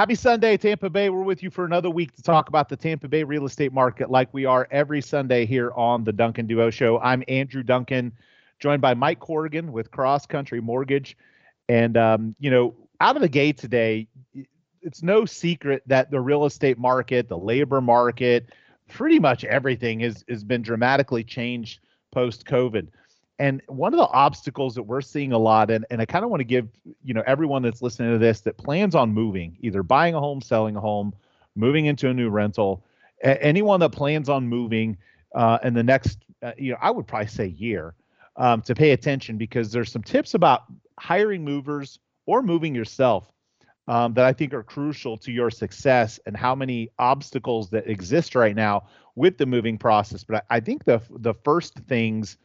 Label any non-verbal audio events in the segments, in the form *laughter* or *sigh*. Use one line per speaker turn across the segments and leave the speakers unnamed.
Happy Sunday, Tampa Bay. We're with you for another week to talk about the Tampa Bay real estate market like we are every Sunday here on the Duncan Duo Show. I'm Andrew Duncan, joined by Mike Corrigan with Cross Country Mortgage. And, um, you know, out of the gate today, it's no secret that the real estate market, the labor market, pretty much everything has, has been dramatically changed post COVID. And one of the obstacles that we're seeing a lot, and, and I kind of want to give you know everyone that's listening to this that plans on moving, either buying a home, selling a home, moving into a new rental, a- anyone that plans on moving uh, in the next, uh, you know, I would probably say year, um, to pay attention because there's some tips about hiring movers or moving yourself um, that I think are crucial to your success and how many obstacles that exist right now with the moving process. But I, I think the the first things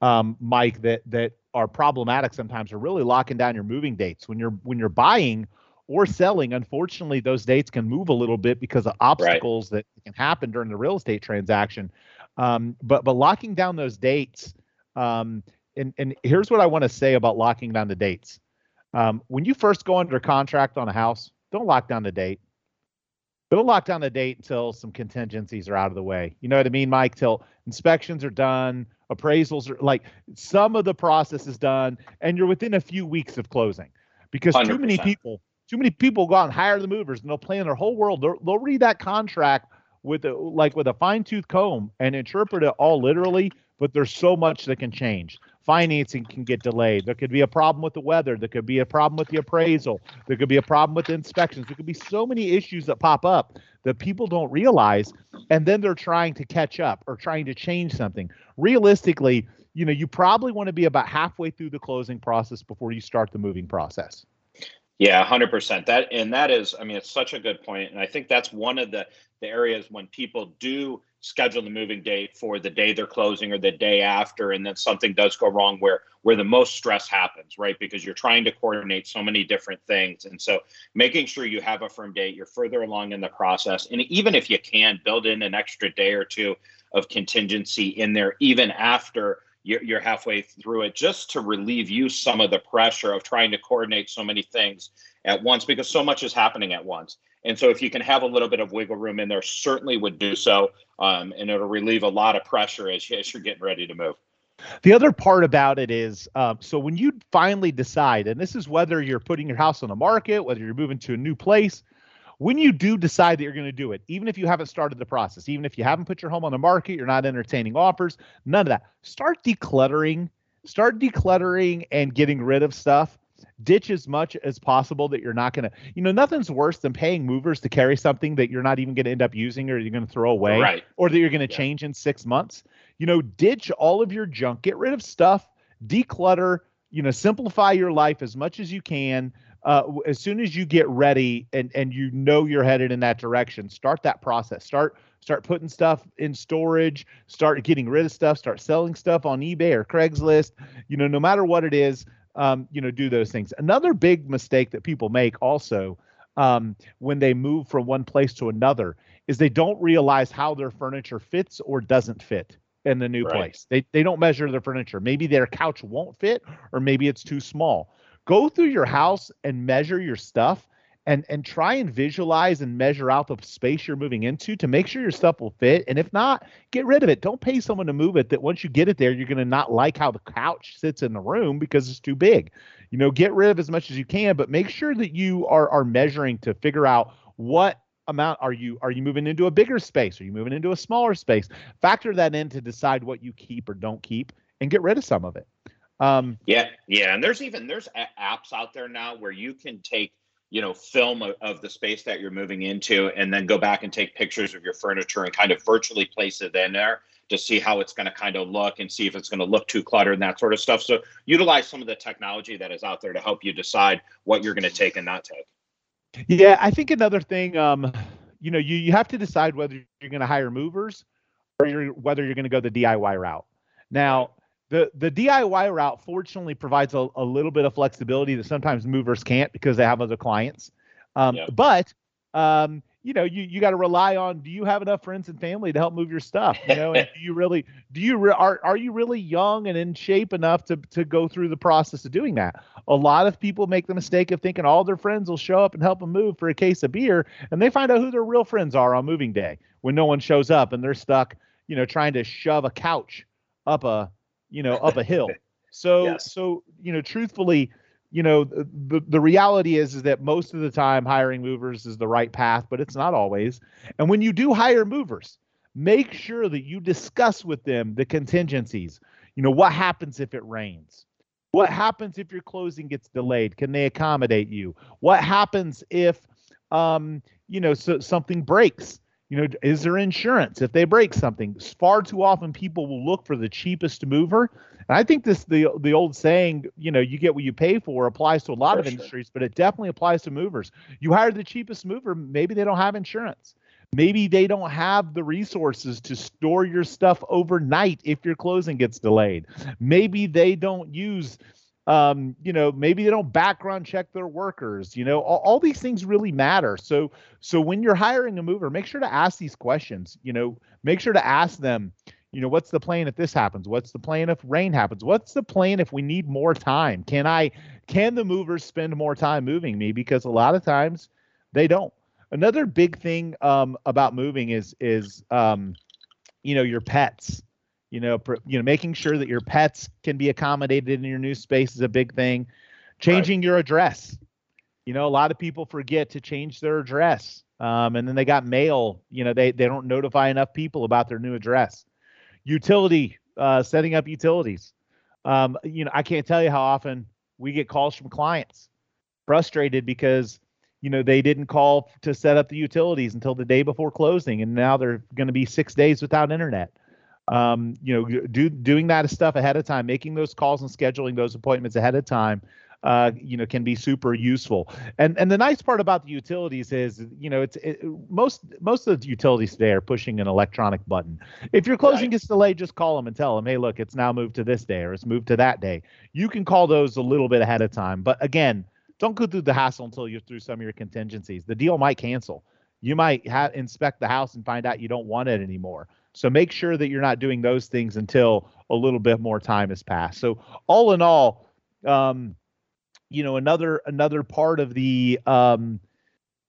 um, Mike, that that are problematic sometimes are really locking down your moving dates when you're when you're buying or selling. Unfortunately, those dates can move a little bit because of obstacles right. that can happen during the real estate transaction. Um, but but locking down those dates, um, and and here's what I want to say about locking down the dates. Um, when you first go under contract on a house, don't lock down the date. Don't lock down the date until some contingencies are out of the way. You know what I mean, Mike? Till inspections are done, appraisals are like some of the process is done and you're within a few weeks of closing because 100%. too many people too many people go out and hire the movers and they'll plan their whole world they'll, they'll read that contract with a, like with a fine-tooth comb and interpret it all literally but there's so much that can change financing can get delayed. There could be a problem with the weather. There could be a problem with the appraisal. There could be a problem with the inspections. There could be so many issues that pop up that people don't realize and then they're trying to catch up or trying to change something. Realistically you know you probably want to be about halfway through the closing process before you start the moving process.
Yeah 100% that and that is i mean it's such a good point and i think that's one of the the areas when people do schedule the moving date for the day they're closing or the day after and then something does go wrong where where the most stress happens right? Because you're trying to coordinate so many different things. And so making sure you have a firm date you're further along in the process. And even if you can build in an extra day or two of contingency in there even after you're, halfway through it just to relieve you some of the pressure of trying to coordinate so many things at once because so much is happening at once and so if you can have a little bit of wiggle room in there, certainly would do so. Um, and it'll relieve a lot of pressure as, as you're getting ready to move.
The other part about it is uh, so when you finally decide, and this is whether you're putting your house on the market, whether you're moving to a new place, when you do decide that you're going to do it, even if you haven't started the process, even if you haven't put your home on the market, you're not entertaining offers, none of that, start decluttering, start decluttering and getting rid of stuff ditch as much as possible that you're not going to you know nothing's worse than paying movers to carry something that you're not even going to end up using or you're going to throw away
right.
or that you're going to yeah. change in six months. You know ditch all of your junk. Get rid of stuff. Declutter you know simplify your life as much as you can. Uh, as soon as you get ready and and you know you're headed in that direction start that process. Start start putting stuff in storage. Start getting rid of stuff. Start selling stuff on ebay or craigslist. You know no matter what it is um, you know, do those things. Another big mistake that people make also um, when they move from one place to another is they don't realize how their furniture fits or doesn't fit in the new right. place. They they don't measure their furniture. Maybe their couch won't fit or maybe it's too small. Go through your house and measure your stuff and and try and visualize and measure out the space you're moving into to make sure your stuff will fit. And if not get rid of it. Don't pay someone to move it that once you get it there you're going to not like how the couch sits in the room because it's too big. You know get rid of as much as you can but make sure that you are are measuring to figure out what amount are you are you moving into a bigger space? Are you moving into a smaller space? Factor that in to decide what you keep or don't keep and get rid of some of it.
Um yeah yeah and there's even there's apps out there now where you can take you know film of, of, the space that you're moving into and then go back and take pictures of your furniture and kind of virtually place it in there to see how it's going to kind of look and see if it's going to look too cluttered and that sort of stuff. So utilize some of the technology that is out there to help you decide what you're going to take and not take.
Yeah i think another thing um you know you, you have to decide whether you're going to hire movers or you're, whether you're going to go the diy route. Now the the DIY route fortunately provides a, a little bit of flexibility that sometimes movers can't because they have other clients. Um, But um, you know, you you got to rely on. Do you have enough friends and family to help move your stuff? You know, and do you really do you re- are are you really young and in shape enough to to go through the process of doing that? A lot of people make the mistake of thinking all their friends will show up and help them move for a case of beer, and they find out who their real friends are on moving day when no one shows up and they're stuck, you know, trying to shove a couch up a you know up a hill. *laughs* So yes. so you know, truthfully you know the the reality is is that most of the time hiring movers is the right path but it's not always. And when you do hire movers make sure that you discuss with them the contingencies. You know what happens if it rains? What happens if your closing gets delayed? Can they accommodate you? What happens if um you know so something breaks you know is there insurance if they break something far too often people will look for the cheapest mover and I think this the the old saying, you know, you get what you pay for applies to a lot for of sure. industries, but it definitely applies to movers. You hire the cheapest mover, maybe they don't have insurance. Maybe they don't have the resources to store your stuff overnight if your closing gets delayed. Maybe they don't use um, you know, maybe they don't background check their workers. You know, all, all, these things really matter. So, so when you're hiring a mover, make sure to ask these questions. You know, make sure to ask them you know what's the plan if this happens what's the plan if rain happens what's the plan if we need more time can i can the movers spend more time moving me because a lot of times they don't another big thing um, about moving is is um, you know your pets you know pr- you know making sure that your pets can be accommodated in your new space is a big thing changing right. your address you know a lot of people forget to change their address um, and then they got mail you know they they don't notify enough people about their new address utility uh, setting up utilities. Um, you know, I can't tell you how often we get calls from clients frustrated because you know they didn't call to set up the utilities until the day before closing, and now they're going to be six days without internet. Um, you know, do doing that stuff ahead of time, making those calls and scheduling those appointments ahead of time uh, you know, can be super useful. And and the nice part about the utilities is, you know, it's it, most most of the utilities today are pushing an electronic button. If your closing right. gets delayed, just call them and tell them, hey, look, it's now moved to this day or it's moved to that day. You can call those a little bit ahead of time, but again, don't go through the hassle until you're through some of your contingencies. The deal might cancel. You might have inspect the house and find out you don't want it anymore. So make sure that you're not doing those things until a little bit more time has passed. So all in all, um, you know another another part of the um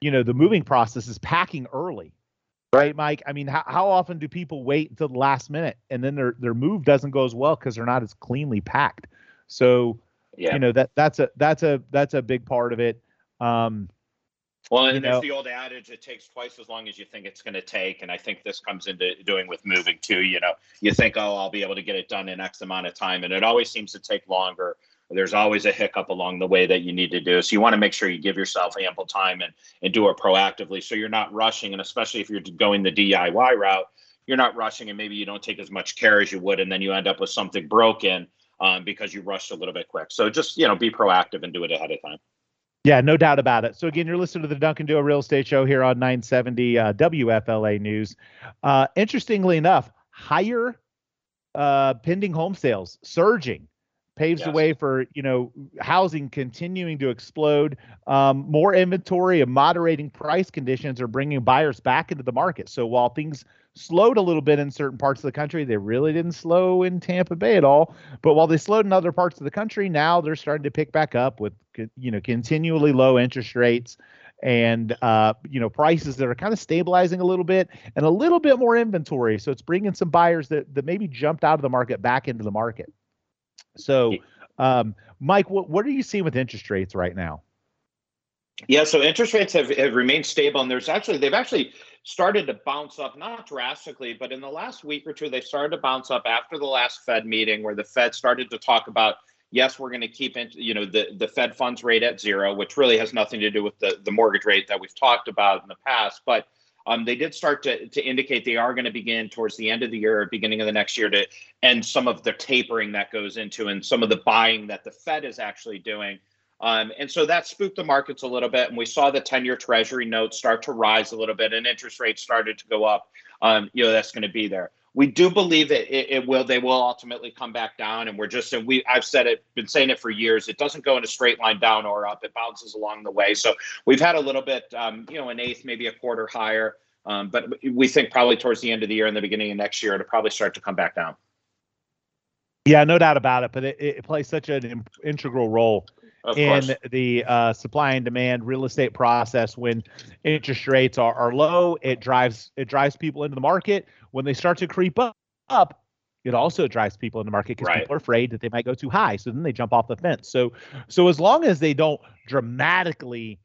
you know the moving process is packing early right mike i mean how, how often do people wait until the last minute and then their their move doesn't go as well because they're not as cleanly packed so yeah. you know that that's a that's a that's a big part of it um
well, and there's the old adage: it takes twice as long as you think it's going to take, and I think this comes into doing with moving too. You know, you think, oh, I'll be able to get it done in X amount of time, and it always seems to take longer there's always a hiccup along the way that you need to do. So you want to make sure you give yourself ample time and, and do it proactively. So you're not rushing. And especially if you're going the DIY route, you're not rushing and maybe you don't take as much care as you would. And then you end up with something broken um, because you rushed a little bit quick. So just, you know, be proactive and do it ahead of time.
Yeah, no doubt about it. So again, you're listening to the Duncan Duo Real Estate Show here on 970 uh, WFLA News. Uh, interestingly enough, higher uh, pending home sales surging paves yes. the way for you know housing continuing to explode. Um, more inventory and moderating price conditions are bringing buyers back into the market. So while things slowed a little bit in certain parts of the country, they really didn't slow in Tampa Bay at all. But while they slowed in other parts of the country, now they're starting to pick back up with you know continually low interest rates and uh, you know prices that are kind of stabilizing a little bit and a little bit more inventory so it's bringing some buyers that, that maybe jumped out of the market back into the market so, um, Mike, what, what are you seeing with interest rates right now?
Yeah, so interest rates have, have remained stable, and there's actually they've actually started to bounce up, not drastically, but in the last week or two, they started to bounce up after the last Fed meeting, where the Fed started to talk about yes, we're going to keep in, you know the the Fed funds rate at zero, which really has nothing to do with the the mortgage rate that we've talked about in the past, but um, they did start to, to indicate they are going to begin towards the end of the year beginning of the next year to end some of the tapering that goes into and some of the buying that the Fed is actually doing. Um, and so that spooked the markets a little bit. And we saw the 10 year Treasury notes start to rise a little bit and interest rates started to go up. Um, you know, that's going to be there. We do believe it, it, it, will they will ultimately come back down and we're just and we i've said it been saying it for years it doesn't go in a straight line down or up it bounces along the way so we've had a little bit um, you know an eighth maybe a quarter higher um, but we think probably towards the end of the year and the beginning of next year it'll probably start to come back down
yeah no doubt about it but it, it plays such an integral role of in course. the uh, supply and demand real estate process when interest rates are, are low it drives it drives people into the market when they start to creep up, up it also drives people in the market because right. people are afraid that they might go too high so then they jump off the fence so so as long as they don't dramatically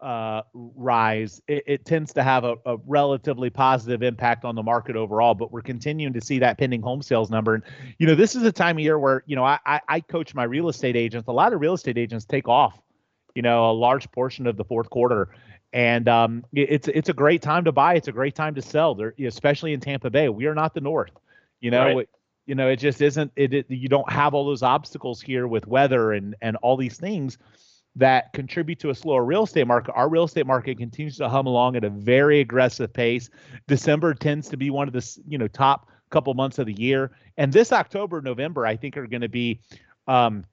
uh, rise, it, it, tends to have a, a, relatively positive impact on the market overall. But we're continuing to see that pending home sales number. And, you know, this is a time of year where, you know, I, I, I coach my real estate agents. A lot of real estate agents take off, you know, a large portion of the fourth quarter. And um, it's it's a great time to buy. It's a great time to sell. There, especially in Tampa Bay. We are not the North. You know, right. it, you know, it just isn't. It, it you don't have all those obstacles here with weather and and all these things that contribute to a slower real estate market. Our real estate market continues to hum along at a very aggressive pace. December tends to be one of the you know top couple months of the year, and this October, November, I think are going to be um,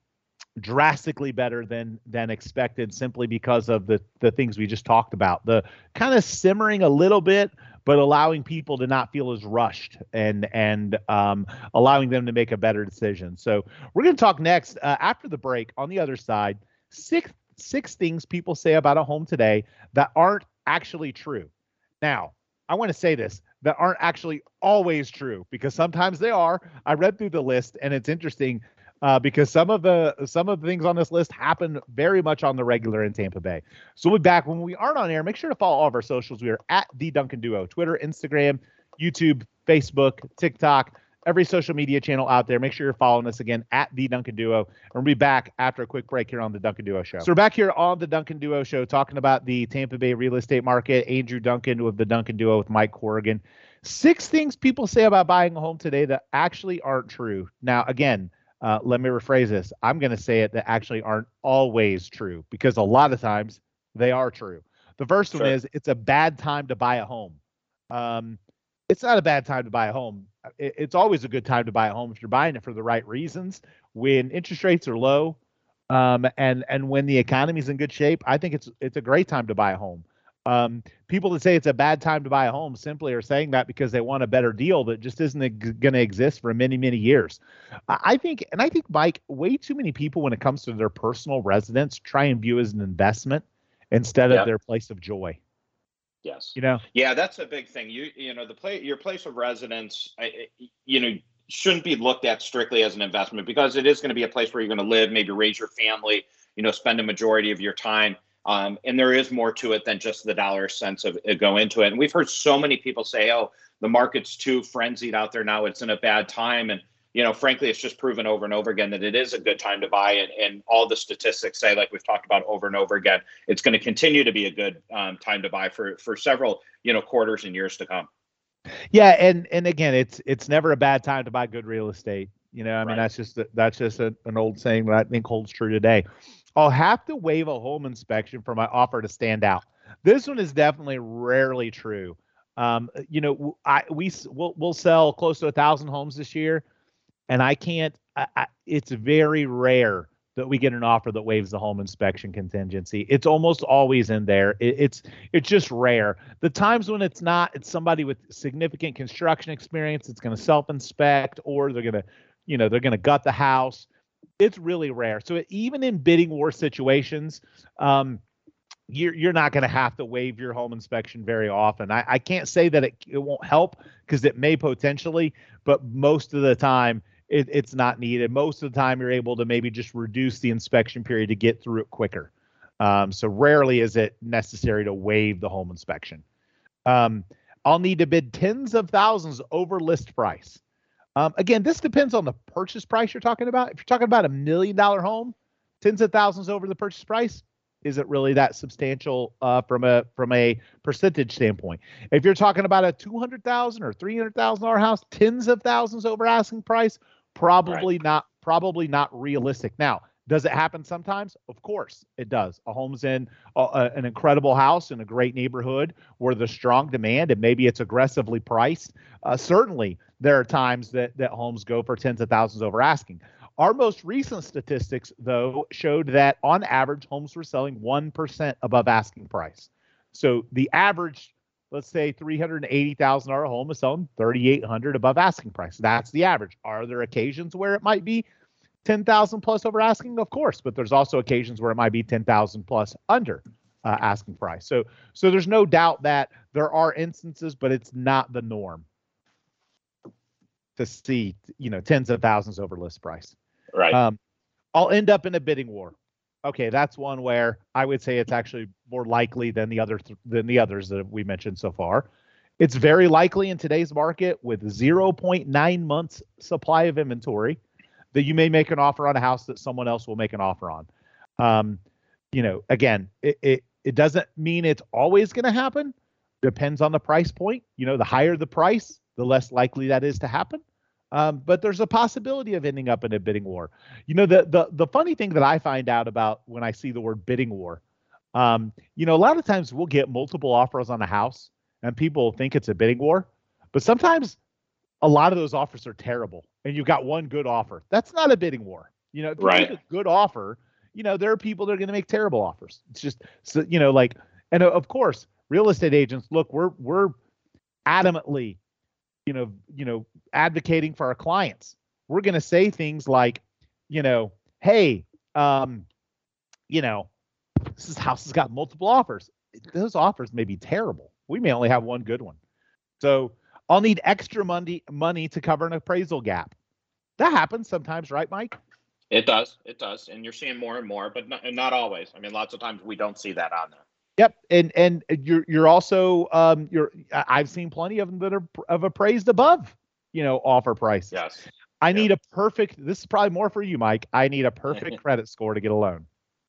drastically better than than expected, simply because of the the things we just talked about. The kind of simmering a little bit, but allowing people to not feel as rushed and and um, allowing them to make a better decision. So we're going to talk next uh, after the break on the other side six six things people say about a home today that aren't actually true. Now, I want to say this that aren't actually always true because sometimes they are. I read through the list and it's interesting uh, because some of the some of the things on this list happen very much on the regular in Tampa Bay. So we'll be back when we aren't on air. Make sure to follow all of our socials. We are at the Duncan Duo, Twitter, Instagram, YouTube, Facebook, TikTok every social media channel out there. Make sure you're following us again at the Duncan Duo. And we'll be back after a quick break here on the Duncan Duo Show. So we're back here on the Duncan Duo Show talking about the Tampa Bay real estate market. Andrew Duncan with the Duncan Duo with Mike Corrigan. Six things people say about buying a home today that actually aren't true. Now, again, uh, let me rephrase this. I'm going to say it that actually aren't always true because a lot of times they are true. The first sure. one is it's a bad time to buy a home. Um, it's not a bad time to buy a home it's always a good time to buy a home if you're buying it for the right reasons. When interest rates are low, um, and and when the economy's in good shape, I think it's it's a great time to buy a home. Um, people that say it's a bad time to buy a home simply are saying that because they want a better deal that just isn't going to exist for many many years. I think, and I think, Mike, way too many people when it comes to their personal residence try and view as an investment instead of their place of joy.
Yes.
You know.
Yeah, that's a big thing. You you know the play your place of residence. I, you know shouldn't be looked at strictly as an investment because it is going to be a place where you're going to live, maybe raise your family. You know, spend a majority of your time. Um, and there is more to it than just the dollar cents of uh, go into it. And we've heard so many people say, "Oh, the market's too frenzied out there now; it's in a bad time." And you know, frankly, it's just proven over and over again that it is a good time to buy. And, and all the statistics say, like we've talked about over and over again, it's going to continue to be a good um, time to buy for for several you know quarters and years to come.
Yeah, and and again, it's it's never a bad time to buy good real estate. You know, I mean, right. that's just that's just a, an old saying that I think holds true today. I'll have to waive a home inspection for my offer to stand out. This one is definitely rarely true. Um, you know, I we we'll, we'll sell close to a thousand homes this year and I can't. I, I, it's very rare that we get an offer that waives the home inspection contingency. It's almost always in there. It, it's it's just rare. The times when it's not, it's somebody with significant construction experience. It's going to self inspect, or they're going to, you know, they're going to gut the house. It's really rare. So even in bidding war situations, um, you're you're not going to have to waive your home inspection very often. I, I can't say that it, it won't help because it may potentially, but most of the time it, it's not needed. Most of the time, you're able to maybe just reduce the inspection period to get through it quicker. Um, so rarely is it necessary to waive the home inspection. Um, I'll need to bid tens of thousands over list price. Um, again, this depends on the purchase price you're talking about. If you're talking about a million dollar home, tens of thousands over the purchase price isn't really that substantial uh, from a from a percentage standpoint. If you're talking about a two hundred thousand or three hundred thousand dollar house, tens of thousands over asking price, probably right. not probably not realistic. Now, Does it happen sometimes? Of course, it does. A home's in an incredible house in a great neighborhood where there's strong demand and maybe it's aggressively priced. Uh, certainly, there are times that that homes go for tens of thousands over asking. Our most recent statistics, though, showed that on average, homes were selling 1% above asking price. So the average, let's say $380,000 home is selling 3,800 above asking price. That's the average. Are there occasions where it might be 10,000 plus over asking, of course, but there's also occasions where it might be 10,000 plus under uh, asking price. So, so there's no doubt that there are instances, but it's not the norm to see, you know, tens of thousands over list price.
Right. Um,
I'll end up in a bidding war. Okay, that's one where I would say it's actually more likely than the other th- than the others that we mentioned so far. It's very likely in today's market with 0.9 months supply of inventory that you may make an offer on a house that someone else will make an offer on. Um, you know, again, it, it, it doesn't mean it's always going to happen. Depends on the price point. You know, the higher the price, the less likely that is to happen. Um, but there's a possibility of ending up in a bidding war. You know, the the the funny thing that I find out about when I see the word bidding war, um, you know, a lot of times we'll get multiple offers on a house, and people think it's a bidding war, but sometimes a lot of those offers are terrible and you've got one good offer. That's not a bidding war. You know, if you
right.
make a good offer, you know, there are people that are going to make terrible offers. It's just so you know, like, and of course, real estate agents, look, we're we're adamantly, you know, you know, advocating for our clients. We're going to say things like, you know, hey, um, you know, this house has got multiple offers. Those offers may be terrible. We may only have one good one. So I'll need extra money money to cover an appraisal gap. That happens sometimes, right, Mike?
It does. It does, and you're seeing more and more, but not, not always. I mean, lots of times we don't see that on there.
Yep, and and you're you're also um you're I've seen plenty of them that are of appraised above, you know, offer price.
Yes.
I yep. need a perfect. This is probably more for you, Mike. I need a perfect *laughs* credit score to get a loan.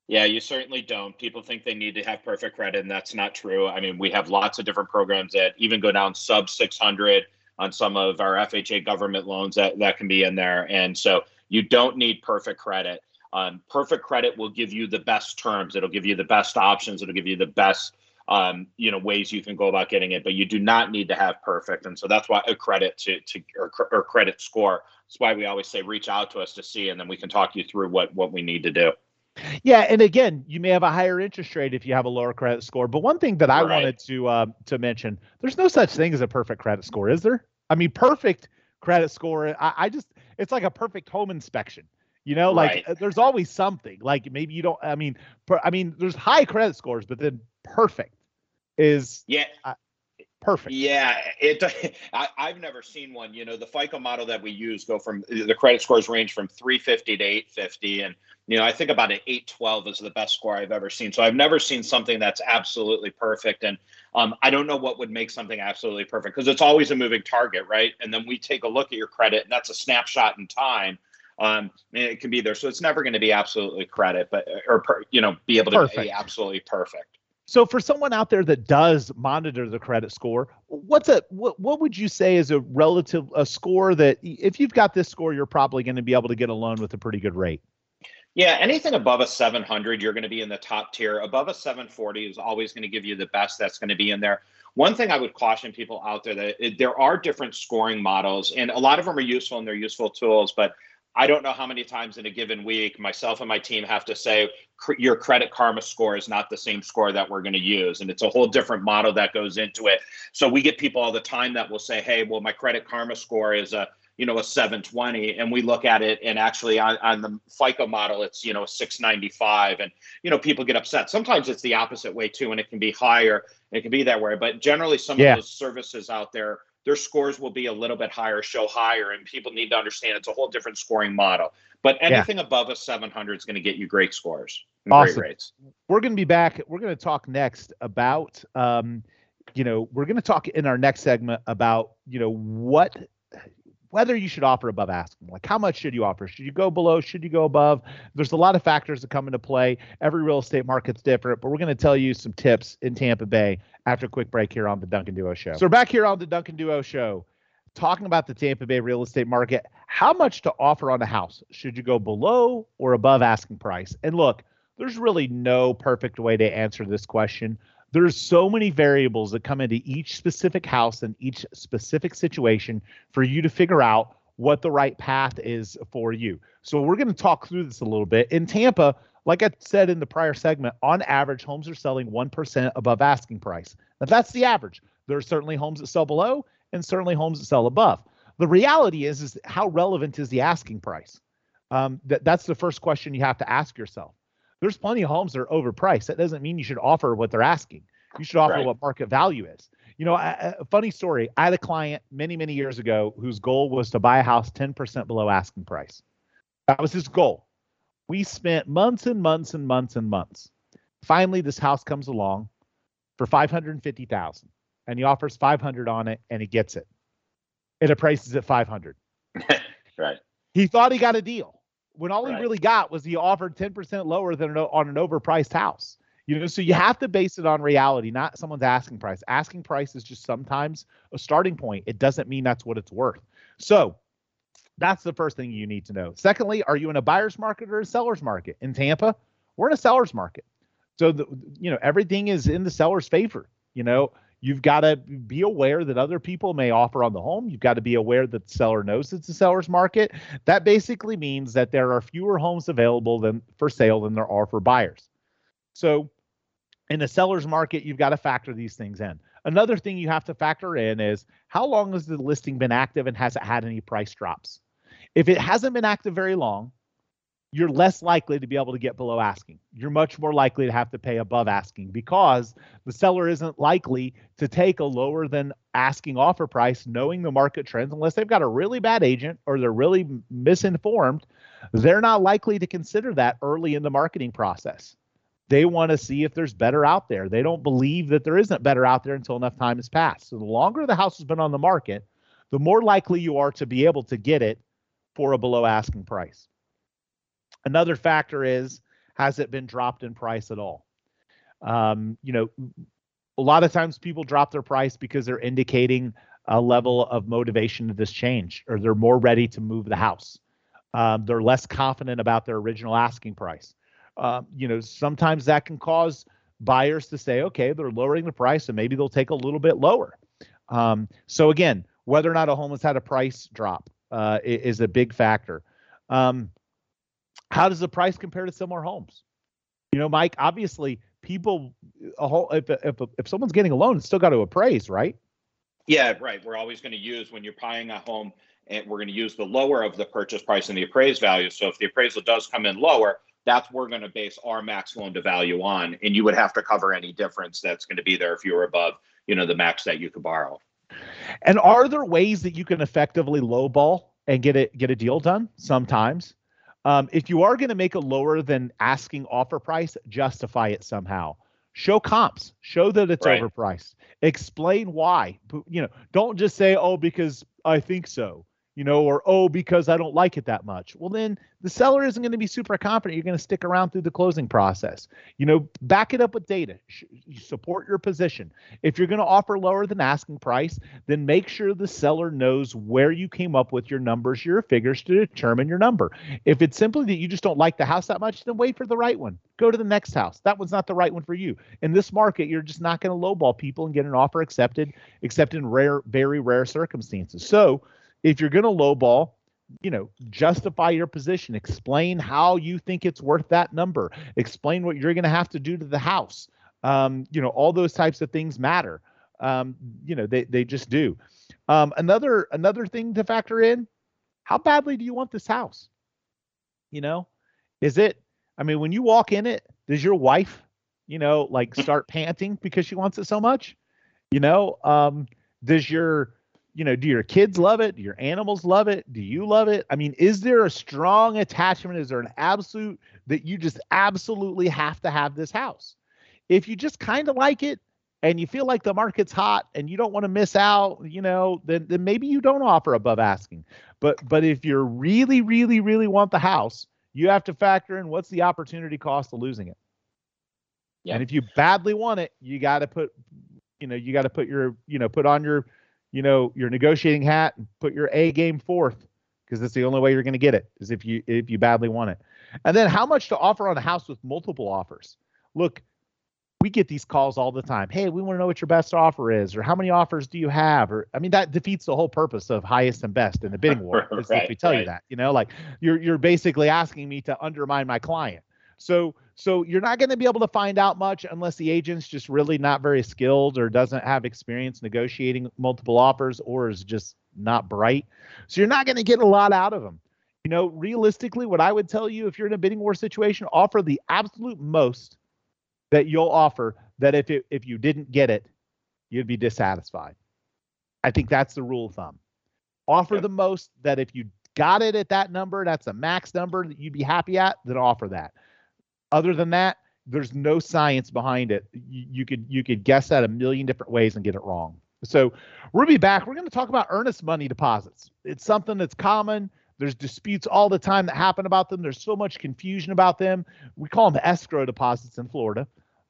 Yeah, you certainly don't. People think they need to have perfect credit, and that's not true. I mean, we have lots of different programs that even go down sub 600 on some of our FHA government loans that, that can be in there. And so you don't need perfect credit. Um, perfect credit will give you the best terms. It'll give you the best options. It'll give you the best, um, you know, ways you can go about getting it. But you do not need to have perfect. And so that's why a credit to to or, or credit score. That's why we always say reach out to us to see, and then we can talk you through what what we need to do.
Yeah, and again, you may have a higher interest rate if you have a lower credit score. But one thing that I right. wanted to uh, to mention, there's no such thing as a perfect credit score, is there? I mean, perfect credit score. I, I just it's like a perfect home inspection. You know, like right. Uh, there's always something. Like maybe you don't. I mean, per, I mean, there's high credit scores, but then perfect is
yeah.
Uh, perfect.
Yeah, it. *laughs* I, have never seen one. You know, the FICO model that we use go from the credit scores range from 350 to 850, and you know, I think about an 812 is the best score I've ever seen. So I've never seen something that's absolutely perfect. And um, I don't know what would make something absolutely perfect because it's always a moving target, right? And then we take a look at your credit, and that's a snapshot in time. Um, it can be there, so it's never going to be absolutely credit, but or you know, be able to perfect. be absolutely perfect.
So for someone out there that does monitor the credit score, what's a what, what would you say is a relative a score that if you've got this score, you're probably going to be able to get a loan with a pretty good rate?
Yeah, anything above a 700, you're going to be in the top tier. Above a 740 is always going to give you the best that's going to be in there. One thing I would caution people out there that it, there are different scoring models, and a lot of them are useful and they're useful tools. But I don't know how many times in a given week myself and my team have to say your credit karma score is not the same score that we're going to use, and it's a whole different model that goes into it. So we get people all the time that will say, "Hey, well, my credit karma score is a you know a 720 and we look at it and actually on, on the fico model it's you know 695 and you know people get upset sometimes it's the opposite way too and it can be higher it can be that way but generally some yeah. of those services out there their scores will be a little bit higher show higher and people need to understand it's a whole different scoring model but anything yeah. above a 700 is going to get you great scores
awesome.
great rates
we're going to be back we're going to talk next about um, you know we're going to talk in our next segment about you know what whether you should offer above asking. Like, how much should you offer? Should you go below? Should you go above? There's a lot of factors that come into play. Every real estate market's different, but we're going to tell you some tips in Tampa Bay after a quick break here on the Duncan Duo Show. So we're back here on the Duncan Duo Show talking about the Tampa Bay real estate market, how much to offer on a house? Should you go below or above asking price? And look, there's really no perfect way to answer this question. There's so many variables that come into each specific house and each specific situation for you to figure out what the right path is for you. So we're going to talk through this a little bit. In Tampa, like I said in the prior segment, on average, homes are selling 1% above asking price. Now, that's the average. There are certainly homes that sell below and certainly homes that sell above. The reality is, is how relevant is the asking price? Um, that, that's the first question you have to ask yourself. There's plenty of homes that are overpriced. That doesn't mean you should offer what they're asking. You should offer right. what market value is. You know, a, a, funny story. I had a client many, many years ago whose goal was to buy a house 10% below asking price. That was his goal. We spent months and months and months and months. Finally, this house comes along for 550,000 and he offers 500 on it and he gets it. It appraises at 500. *laughs*
right.
He thought he got a deal when all right. he really got was he offered 10% lower than an, on an overpriced house. You know, so you have to base it on reality, not someone's asking price. Asking price is just sometimes a starting point. It doesn't mean that's what it's worth. So that's the first thing you need to know. Secondly, are you in a buyer's market or a seller's market? In Tampa, we're in a seller's market. So the you know, everything is in the seller's favor. You know, you've got to be aware that other people may offer on the home. You've got to be aware that the seller knows it's a seller's market. That basically means that there are fewer homes available than for sale than there are for buyers. So in the seller's market, you've got to factor these things in. Another thing you have to factor in is how long has the listing been active and has it had any price drops? If it hasn't been active very long, you're less likely to be able to get below asking. You're much more likely to have to pay above asking because the seller isn't likely to take a lower than asking offer price knowing the market trends unless they've got a really bad agent or they're really misinformed. They're not likely to consider that early in the marketing process. They want to see if there's better out there. They don't believe that there isn't better out there until enough time has passed. So the longer the house has been on the market, the more likely you are to be able to get it for a below asking price. Another factor is has it been dropped in price at all? Um, you know, a lot of times people drop their price because they're indicating a level of motivation to this change, or they're more ready to move the house. Um, they're less confident about their original asking price. Uh, you know, sometimes that can cause buyers to say, okay, they're lowering the price, and maybe they'll take a little bit lower. Um, so again, whether or not a home has had a price drop uh, is a big factor. Um, how does the price compare to similar homes? You know, Mike, obviously people a whole if if if someone's getting a loan, it's still got to appraise, right?
Yeah, right. We're always going to use when you're buying a home and we're going to use the lower of the purchase price and the appraised value. So if the appraisal does come in lower, that's we're going to base our max loan to value on and you would have to cover any difference that's going to be there if you were above, you know, the max that you could borrow.
And are there ways that you can effectively lowball and get it get a deal done? Sometimes. Um, if you are going to make a lower than asking offer price, justify it somehow. Show comps. Show that it's right. overpriced. Explain why. You know, don't just say, "Oh, because I think so." You know, or oh, because I don't like it that much. Well, then the seller isn't going to be super confident you're going to stick around through the closing process. You know, back it up with data. You support your position. If you're going to offer lower than asking price, then make sure the seller knows where you came up with your numbers, your figures to determine your number. If it's simply that you just don't like the house that much, then wait for the right one. Go to the next house. That one's not the right one for you. In this market, you're just not going to lowball people and get an offer accepted, except in rare, very rare circumstances. So, if you're going to lowball, you know, justify your position, explain how you think it's worth that number, explain what you're going to have to do to the house. Um, you know, all those types of things matter. Um, you know, they they just do. Um, another another thing to factor in: how badly do you want this house? You know, is it? I mean, when you walk in it, does your wife, you know, like *laughs* start panting because she wants it so much? You know, um, does your you know, do your kids love it? Do your animals love it? Do you love it? I mean, is there a strong attachment? Is there an absolute that you just absolutely have to have this house? If you just kind of like it and you feel like the market's hot and you don't want to miss out, you know, then then maybe you don't offer above asking. But but if you're really, really, really want the house, you have to factor in what's the opportunity cost of losing it. Yeah. And if you badly want it, you got to put, you know, you got to put your, you know, put on your you know, your negotiating hat and put your A game forth because that's the only way you're going to get it is if you if you badly want it. And then how much to offer on a house with multiple offers? Look, we get these calls all the time. Hey, we want to know what your best offer is, or how many offers do you have? Or I mean, that defeats the whole purpose of highest and best in the bidding war. *laughs* right, if we tell right. you that, you know, like you're you're basically asking me to undermine my client. So so you're not going to be able to find out much unless the agent's just really not very skilled or doesn't have experience negotiating multiple offers or is just not bright. So you're not going to get a lot out of them. You know, realistically, what I would tell you if you're in a bidding war situation, offer the absolute most that you'll offer that if it, if you didn't get it, you'd be dissatisfied. I think that's the rule of thumb. Offer yep. the most that if you got it at that number, that's a max number that you'd be happy at, then offer that. Other than that, there's no science behind it. You, you could you could guess that a million different ways and get it wrong. So we'll be back. We're going to talk about earnest money deposits. It's something that's common. There's disputes all the time that happen about them. There's so much confusion about them. We call them escrow deposits in Florida.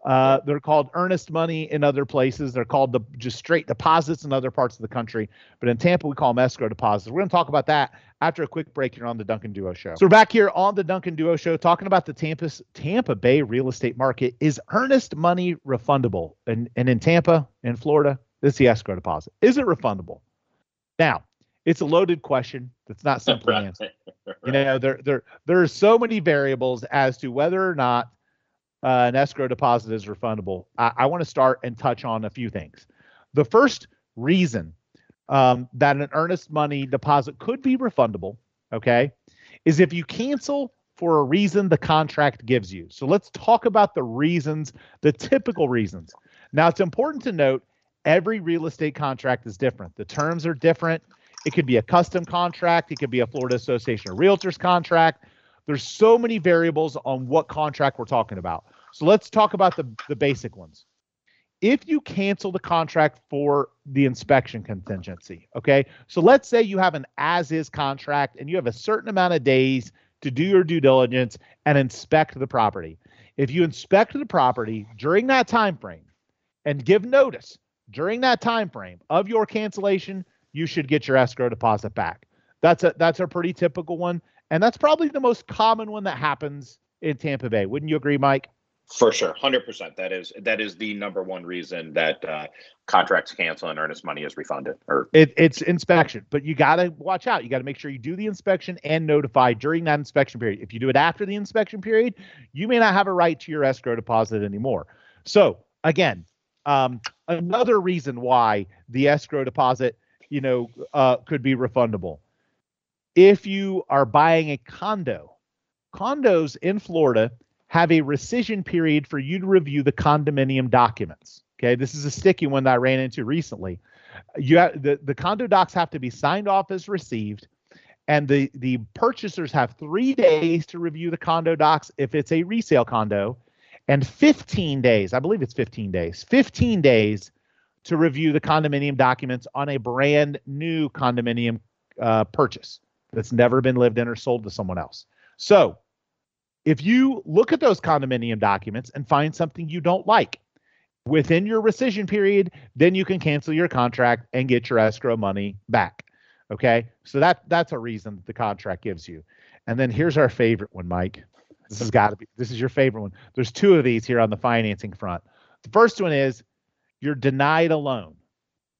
Uh, they're called earnest money in other places. They're called the just straight deposits in other parts of the country. But in Tampa, we call them escrow deposits. We're going to talk about that after a quick break here on the Duncan Duo Show. So we're back here on the Duncan Duo Show talking about the Tampa Tampa Bay real estate market. Is earnest money refundable? And and in Tampa, in Florida, this is the escrow deposit. Is it refundable? Now, it's a loaded question that's not simply *laughs* answered. You know, there there there are so many variables as to whether or not uh, an escrow deposit is refundable. I, I want to start and touch on a few things. The first reason um, that an earnest money deposit could be refundable, okay, is if you cancel for a reason the contract gives you. So let's talk about the reasons, the typical reasons. Now, it's important to note every real estate contract is different. The terms are different. It could be a custom contract, it could be a Florida Association of Realtors contract. There's so many variables on what contract we're talking about. So let's talk about the, the basic ones. If you cancel the contract for the inspection contingency, okay? So let's say you have an as is contract and you have a certain amount of days to do your due diligence and inspect the property. If you inspect the property during that time frame and give notice during that time frame of your cancellation, you should get your escrow deposit back. That's a that's a pretty typical one, and that's probably the most common one that happens in Tampa Bay. Wouldn't you agree, Mike?
For sure, hundred percent. That is that is the number one reason that uh, contracts cancel and earnest money is refunded. Or
it, it's inspection, but you got to watch out. You got to make sure you do the inspection and notify during that inspection period. If you do it after the inspection period, you may not have a right to your escrow deposit anymore. So again, um, another reason why the escrow deposit you know, uh, could be refundable. If you are buying a condo, condos in Florida have a rescission period for you to review the condominium documents. Okay, this is a sticky one that I ran into recently. You have, the the condo docs have to be signed off as received, and the the purchasers have three days to review the condo docs if it's a resale condo, and 15 days. I believe it's 15 days. 15 days to review the condominium documents on a brand new condominium uh, purchase that's never been lived in or sold to someone else. So, if you look at those condominium documents and find something you don't like within your rescission period, then you can cancel your contract and get your escrow money back. Okay? So that that's a reason the contract gives you. And then here's our favorite one, Mike. This has got to be this is your favorite one. There's two of these here on the financing front. The first one is you're denied a loan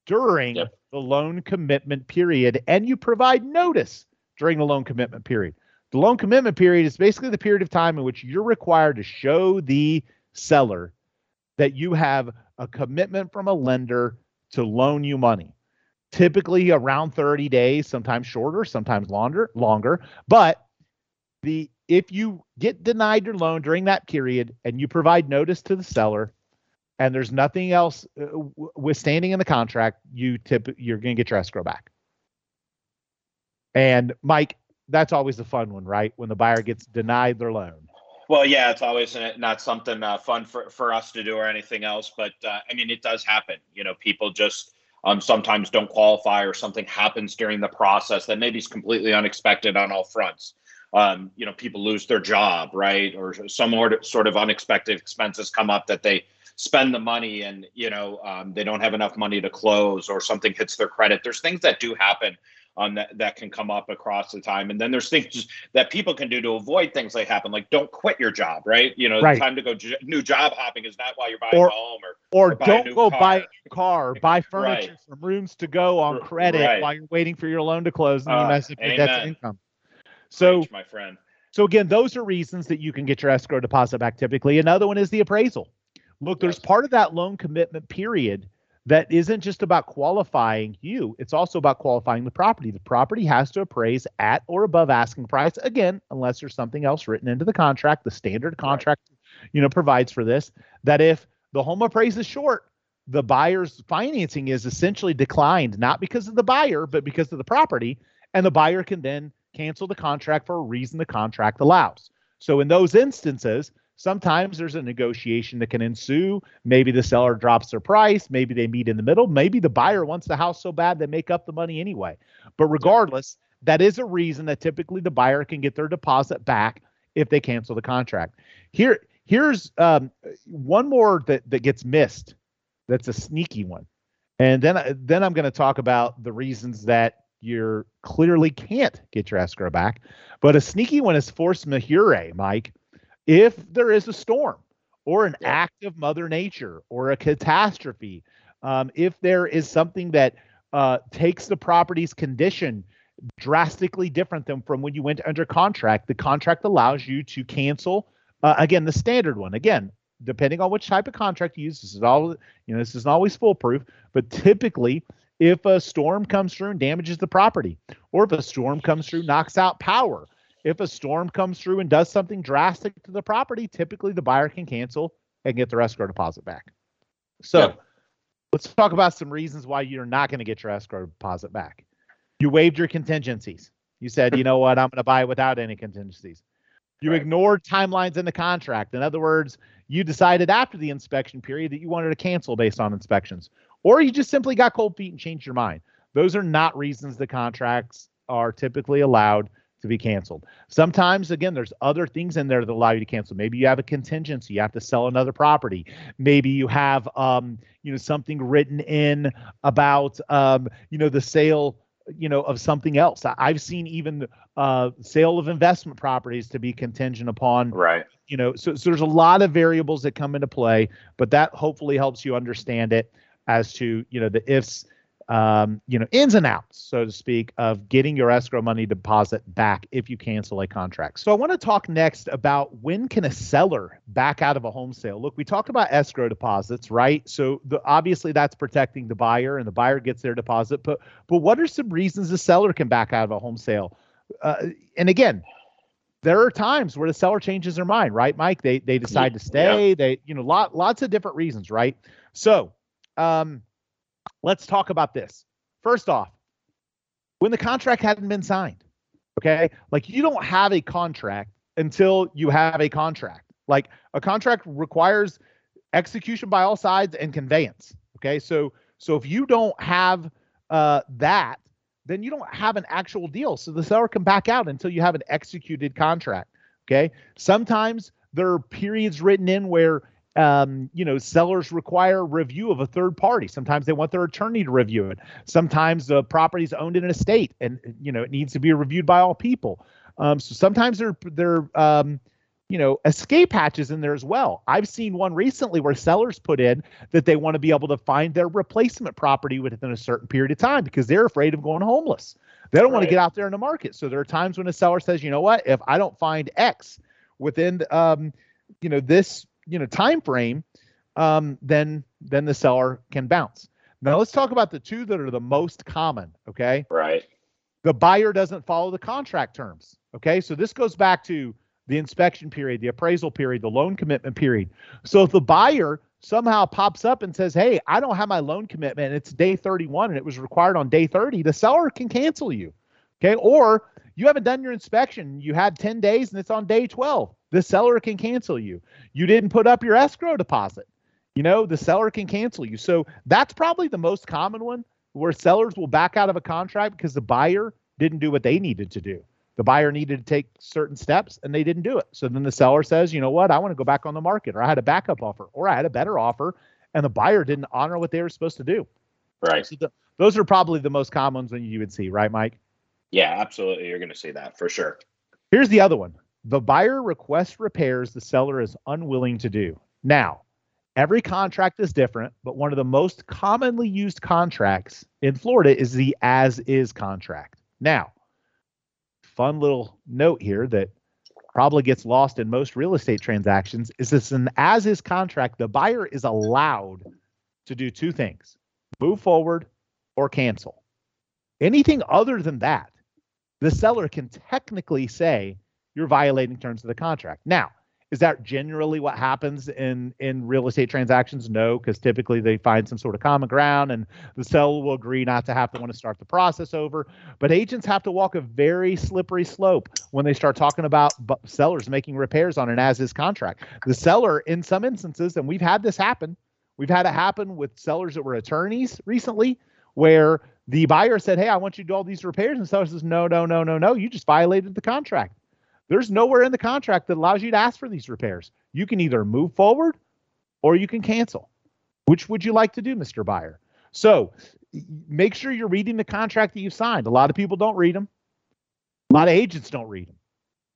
during yep. the loan commitment period and you provide notice during the loan commitment period. The loan commitment period is basically the period of time in which you're required to show the seller that you have a commitment from a lender to loan you money. Typically around 30 days, sometimes shorter, sometimes longer, longer. But the if you get denied your loan during that period and you provide notice to the seller, and there's nothing else uh, withstanding in the contract, you tip you're going to get your escrow back. And Mike, that's always the fun one, right? When the buyer gets denied their loan.
Well, yeah, it's always not something uh, fun for, for us to do or anything else, but uh, I mean, it does happen. You know, people just um, sometimes don't qualify or something happens during the process that maybe is completely unexpected on all fronts. Um, you know, people lose their job, right? Or some sort of unexpected expenses come up that they spend the money and you know um, they don't have enough money to close or something hits their credit there's things that do happen um, that, that can come up across the time and then there's things that people can do to avoid things that happen like don't quit your job right you know right. time to go j- new job hopping is not while you're buying
or,
a home or
or, or don't go car. buy a car *laughs* buy furniture right. from rooms to go on credit right. while you're waiting for your loan to close and uh, you mess up your debt income so
my friend
so again, those are reasons that you can get your escrow deposit back typically. Another one is the appraisal. Look, there's part of that loan commitment period that isn't just about qualifying you, it's also about qualifying the property. The property has to appraise at or above asking price again, unless there's something else written into the contract. The standard contract, right. you know, provides for this that if the home appraises short, the buyer's financing is essentially declined not because of the buyer, but because of the property, and the buyer can then cancel the contract for a reason the contract allows. So in those instances, sometimes there's a negotiation that can ensue. Maybe the seller drops their price, maybe they meet in the middle, maybe the buyer wants the house so bad they make up the money anyway. But regardless, that is a reason that typically the buyer can get their deposit back if they cancel the contract. Here here's um, one more that that gets missed. That's a sneaky one. And then then I'm going to talk about the reasons that you clearly can't get your escrow back. But a sneaky one is force majeure, Mike. If there is a storm or an yeah. act of Mother Nature or a catastrophe, um, if there is something that uh, takes the property's condition drastically different than from when you went under contract, the contract allows you to cancel. Uh, again, the standard one. Again, depending on which type of contract you use, this is all you know. This isn't always foolproof, but typically if a storm comes through and damages the property, or if a storm comes through, knocks out power. If a storm comes through and does something drastic to the property, typically the buyer can cancel and get their escrow deposit back. So yeah. let's talk about some reasons why you're not going to get your escrow deposit back. You waived your contingencies. You said, you *laughs* know what, I'm going to buy without any contingencies. You right. ignored timelines in the contract. In other words, you decided after the inspection period that you wanted to cancel based on inspections, or you just simply got cold feet and changed your mind. Those are not reasons the contracts are typically allowed to be canceled. Sometimes, again, there's other things in there that allow you to cancel. Maybe you have a contingency, you have to sell another property. Maybe you have, um, you know, something written in about, um, you know, the sale you know of something else i've seen even uh sale of investment properties to be contingent upon
right
you know so, so there's a lot of variables that come into play but that hopefully helps you understand it as to you know the ifs um, you know, ins and outs, so to speak, of getting your escrow money deposit back if you cancel a contract. So I want to talk next about when can a seller back out of a home sale. Look, we talked about escrow deposits, right? So the, obviously that's protecting the buyer, and the buyer gets their deposit. But but what are some reasons the seller can back out of a home sale? Uh, and again, there are times where the seller changes their mind, right, Mike? They they decide to stay. Yeah. They you know lot lots of different reasons, right? So um, let's talk about this. First off, when the contract hadn't been signed, okay? Like you don't have a contract until you have a contract. Like a contract requires execution by all sides and conveyance. Okay, so so if you don't have uh, that, then you don't have an actual deal. So the seller can back out until you have an executed contract. Okay, sometimes there are periods written in where um, you know, sellers require review of a third party. Sometimes they want their attorney to review it. Sometimes the property is owned in an estate, and you know it needs to be reviewed by all people. Um, so sometimes there there um, you know escape hatches in there as well. I've seen one recently where sellers put in that they want to be able to find their replacement property within a certain period of time because they're afraid of going homeless. They don't right. want to get out there in the market. So there are times when a seller says, you know what, if I don't find X within um, you know this you know time frame, um, then then the seller can bounce. Now let's talk about the two that are the most common. Okay.
Right.
The buyer doesn't follow the contract terms. Okay. So this goes back to the inspection period, the appraisal period, the loan commitment period. So if the buyer somehow pops up and says, Hey, I don't have my loan commitment, it's day 31 and it was required on day 30, the seller can cancel you. Okay. Or you haven't done your inspection, you had 10 days and it's on day 12 the seller can cancel you. You didn't put up your escrow deposit. You know, the seller can cancel you. So that's probably the most common one where sellers will back out of a contract because the buyer didn't do what they needed to do. The buyer needed to take certain steps and they didn't do it. So then the seller says, you know what, I want to go back on the market, or I had a backup offer, or I had a better offer, and the buyer didn't honor what they were supposed to do.
Right.
So the, those are probably the most common ones that you would see, right, Mike?
Yeah, absolutely. You're going to see that for sure.
Here's the other one the buyer requests repairs the seller is unwilling to do. Now, every contract is different, but one of the most commonly used contracts in Florida is the as is contract. Now, fun little note here that probably gets lost in most real estate transactions is this an as is contract. The buyer is allowed to do two things move forward or cancel. Anything other than that, the seller can technically say you're violating terms of the contract. Now, is that generally what happens in in real estate transactions? No, because typically they find some sort of common ground and the seller will agree not to have to want to start the process over. But agents have to walk a very slippery slope when they start talking about sellers making repairs on an as is contract. The seller, in some instances, and we've had this happen, we've had it happen with sellers that were attorneys recently, where the buyer said, Hey, I want you to do all these repairs. And the seller says, No, no, no, no, no. You just violated the contract. There's nowhere in the contract that allows you to ask for these repairs. You can either move forward or you can cancel. Which would you like to do, Mr. Buyer? So make sure you're reading the contract that you've signed. A lot of people don't read them. A lot of agents don't read them.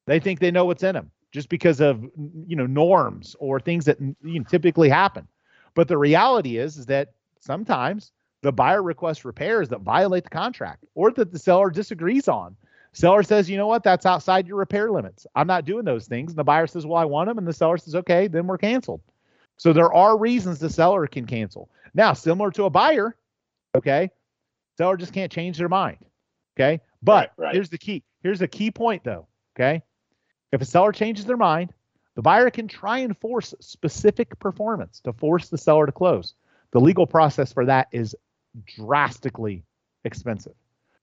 They think they know what's in them just because of you know norms or things that you know, typically happen. But the reality is, is that sometimes the buyer requests repairs that violate the contract or that the seller disagrees on. Seller says, you know what, that's outside your repair limits. I'm not doing those things. And the buyer says, well, I want them. And the seller says, okay, then we're canceled. So there are reasons the seller can cancel. Now, similar to a buyer, okay, seller just can't change their mind. Okay. But right, right. here's the key. Here's a key point though. Okay. If a seller changes their mind, the buyer can try and force specific performance to force the seller to close. The legal process for that is drastically expensive.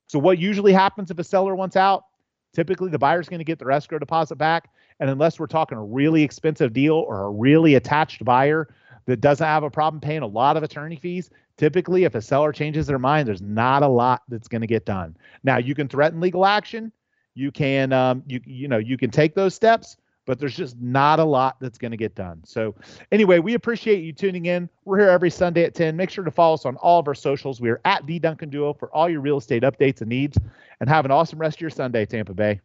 So what usually happens if a seller wants out? Typically, the buyer's going to get their escrow deposit back, and unless we're talking a really expensive deal or a really attached buyer that doesn't have a problem paying a lot of attorney fees, typically if a seller changes their mind, there's not a lot that's going to get done. Now, you can threaten legal action. You can um, you you know you can take those steps, but there's just not a lot that's going to get done. So, anyway, we appreciate you tuning in. We're here every Sunday at 10. Make sure to follow us on all of our socials. We are at The Duncan Duo for all your real estate updates and needs. And have an awesome rest of your Sunday, Tampa Bay.